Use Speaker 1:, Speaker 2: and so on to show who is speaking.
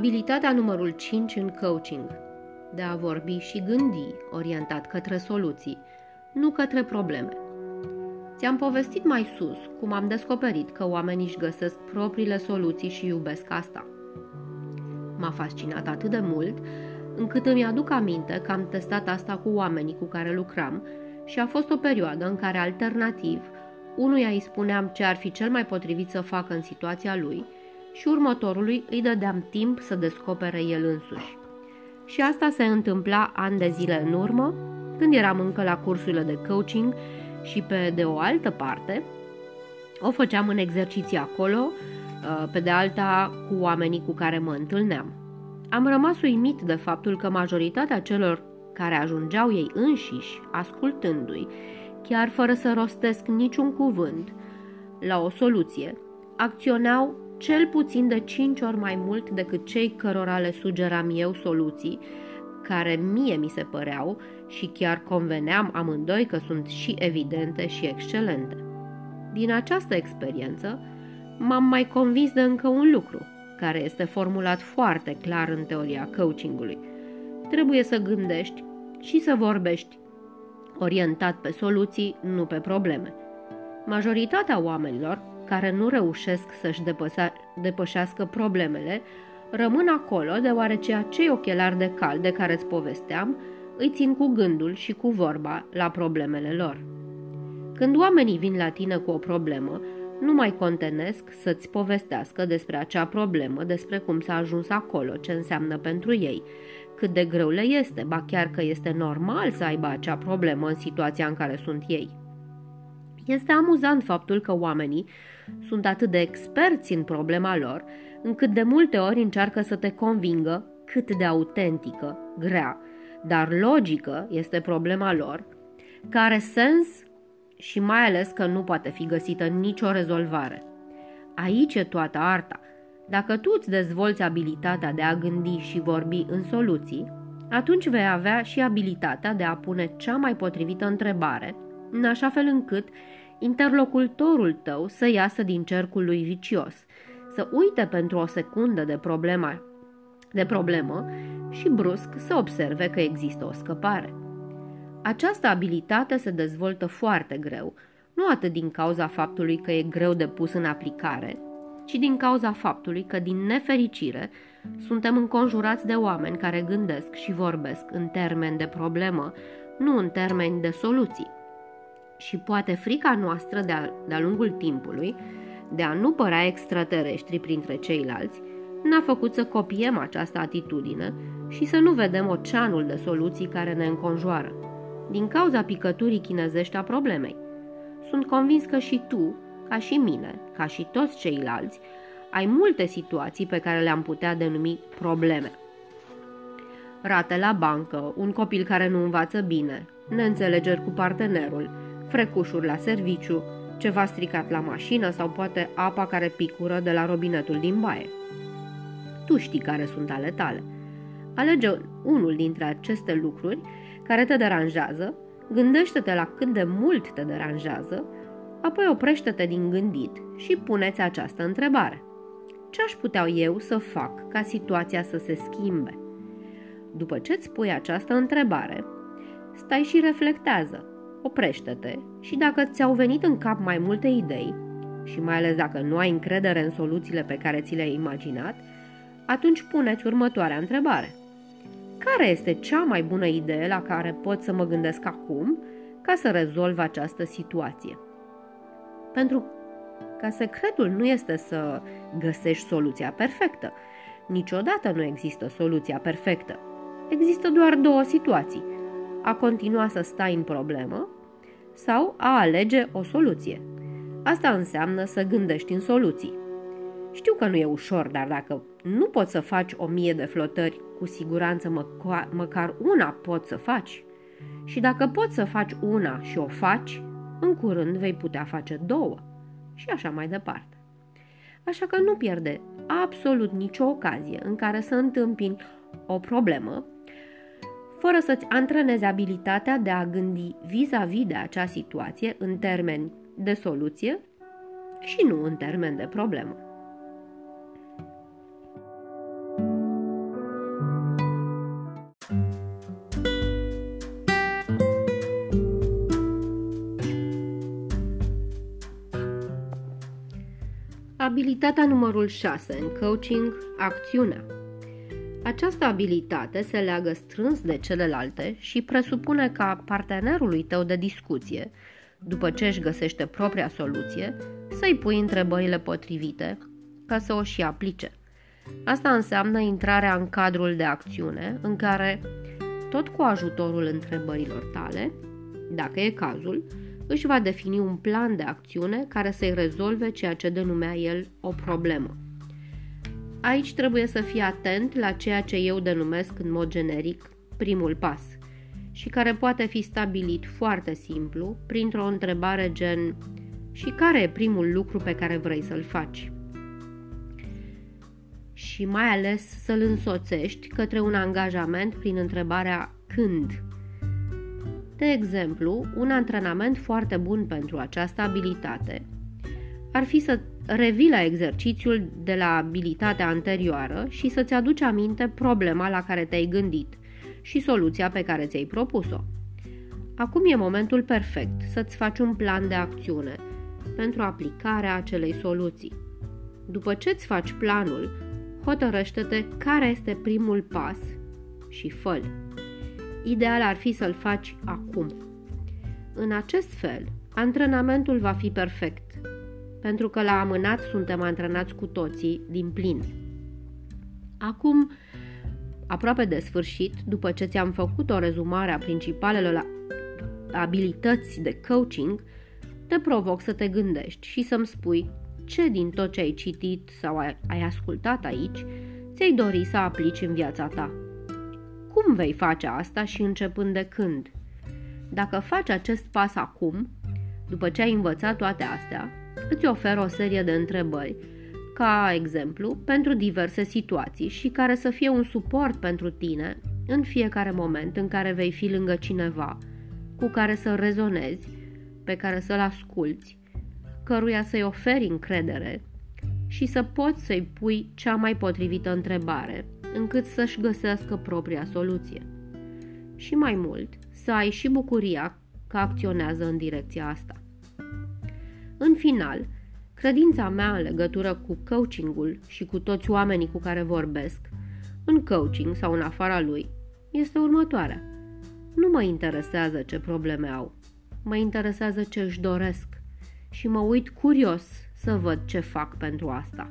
Speaker 1: Abilitatea numărul 5 în coaching. De a vorbi și gândi orientat către soluții, nu către probleme. Ți-am povestit mai sus cum am descoperit că oamenii își găsesc propriile soluții și iubesc asta. M-a fascinat atât de mult încât îmi aduc aminte că am testat asta cu oamenii cu care lucram și a fost o perioadă în care alternativ unuia îi spuneam ce ar fi cel mai potrivit să facă în situația lui – și următorului îi dădeam timp să descopere el însuși. Și asta se întâmpla ani de zile în urmă, când eram încă la cursurile de coaching și pe de o altă parte o făceam în exerciții acolo, uh, pe de alta cu oamenii cu care mă întâlneam. Am rămas uimit de faptul că majoritatea celor care ajungeau ei înșiși, ascultându-i, chiar fără să rostesc niciun cuvânt, la o soluție, acționau cel puțin de cinci ori mai mult decât cei cărora le sugeram eu soluții, care mie mi se păreau și chiar conveneam amândoi că sunt și evidente și excelente. Din această experiență, m-am mai convins de încă un lucru, care este formulat foarte clar în teoria coachingului. Trebuie să gândești și să vorbești orientat pe soluții, nu pe probleme. Majoritatea oamenilor care nu reușesc să-și depășească problemele, rămân acolo deoarece acei ochelari de cal de care îți povesteam îi țin cu gândul și cu vorba la problemele lor. Când oamenii vin la tine cu o problemă, nu mai contenesc să-ți povestească despre acea problemă, despre cum s-a ajuns acolo, ce înseamnă pentru ei, cât de greu le este, ba chiar că este normal să aibă acea problemă în situația în care sunt ei. Este amuzant faptul că oamenii sunt atât de experți în problema lor, încât de multe ori încearcă să te convingă cât de autentică, grea, dar logică este problema lor, care sens și mai ales că nu poate fi găsită nicio rezolvare. Aici e toată arta. Dacă tu îți dezvolți abilitatea de a gândi și vorbi în soluții, atunci vei avea și abilitatea de a pune cea mai potrivită întrebare, în așa fel încât interlocutorul tău să iasă din cercul lui vicios, să uite pentru o secundă de problema de problemă și brusc să observe că există o scăpare. Această abilitate se dezvoltă foarte greu, nu atât din cauza faptului că e greu de pus în aplicare, ci din cauza faptului că, din nefericire, suntem înconjurați de oameni care gândesc și vorbesc în termeni de problemă, nu în termeni de soluții și poate frica noastră de-a, de lungul timpului, de a nu părea extraterestri printre ceilalți, ne-a făcut să copiem această atitudine și să nu vedem oceanul de soluții care ne înconjoară, din cauza picăturii chinezești a problemei. Sunt convins că și tu, ca și mine, ca și toți ceilalți, ai multe situații pe care le-am putea denumi probleme. Rate la bancă, un copil care nu învață bine, neînțelegeri cu partenerul, frecușuri la serviciu, ceva stricat la mașină sau poate apa care picură de la robinetul din baie. Tu știi care sunt ale tale. Alege unul dintre aceste lucruri care te deranjează, gândește-te la cât de mult te deranjează, apoi oprește-te din gândit și puneți această întrebare. Ce aș putea eu să fac ca situația să se schimbe? După ce îți pui această întrebare, stai și reflectează oprește-te și dacă ți-au venit în cap mai multe idei, și mai ales dacă nu ai încredere în soluțiile pe care ți le-ai imaginat, atunci puneți următoarea întrebare. Care este cea mai bună idee la care pot să mă gândesc acum ca să rezolv această situație? Pentru că secretul nu este să găsești soluția perfectă. Niciodată nu există soluția perfectă. Există doar două situații – a continua să stai în problemă sau a alege o soluție. Asta înseamnă să gândești în soluții. Știu că nu e ușor, dar dacă nu poți să faci o mie de flotări, cu siguranță măcar, măcar una poți să faci. Și dacă poți să faci una și o faci, în curând vei putea face două. Și așa mai departe. Așa că nu pierde absolut nicio ocazie în care să întâmpini o problemă fără să-ți antrenezi abilitatea de a gândi vis-a-vis de acea situație în termeni de soluție și nu în termeni de problemă. Abilitatea numărul 6 în coaching, acțiunea. Această abilitate se leagă strâns de celelalte și presupune ca partenerului tău de discuție, după ce își găsește propria soluție, să-i pui întrebările potrivite ca să o și aplice. Asta înseamnă intrarea în cadrul de acțiune în care, tot cu ajutorul întrebărilor tale, dacă e cazul, își va defini un plan de acțiune care să-i rezolve ceea ce denumea el o problemă. Aici trebuie să fii atent la ceea ce eu denumesc în mod generic primul pas și care poate fi stabilit foarte simplu printr-o întrebare gen și care e primul lucru pe care vrei să-l faci? Și mai ales să-l însoțești către un angajament prin întrebarea când de exemplu, un antrenament foarte bun pentru această abilitate ar fi să revii la exercițiul de la abilitatea anterioară și să-ți aduci aminte problema la care te-ai gândit și soluția pe care ți-ai propus-o. Acum e momentul perfect să-ți faci un plan de acțiune pentru aplicarea acelei soluții. După ce îți faci planul, hotărăște-te care este primul pas și fă ideal ar fi să-l faci acum. În acest fel, antrenamentul va fi perfect, pentru că la amânat suntem antrenați cu toții din plin. Acum, aproape de sfârșit, după ce ți-am făcut o rezumare a principalelor abilități de coaching, te provoc să te gândești și să-mi spui ce din tot ce ai citit sau ai ascultat aici ți-ai dori să aplici în viața ta. Cum vei face asta și începând de când? Dacă faci acest pas acum, după ce ai învățat toate astea, îți ofer o serie de întrebări, ca exemplu, pentru diverse situații și care să fie un suport pentru tine în fiecare moment în care vei fi lângă cineva cu care să rezonezi, pe care să-l asculți, căruia să-i oferi încredere și să poți să-i pui cea mai potrivită întrebare – încât să-și găsească propria soluție. Și mai mult, să ai și bucuria că acționează în direcția asta. În final, credința mea în legătură cu coachingul și cu toți oamenii cu care vorbesc, în coaching sau în afara lui, este următoarea. Nu mă interesează ce probleme au, mă interesează ce își doresc și mă uit curios să văd ce fac pentru asta.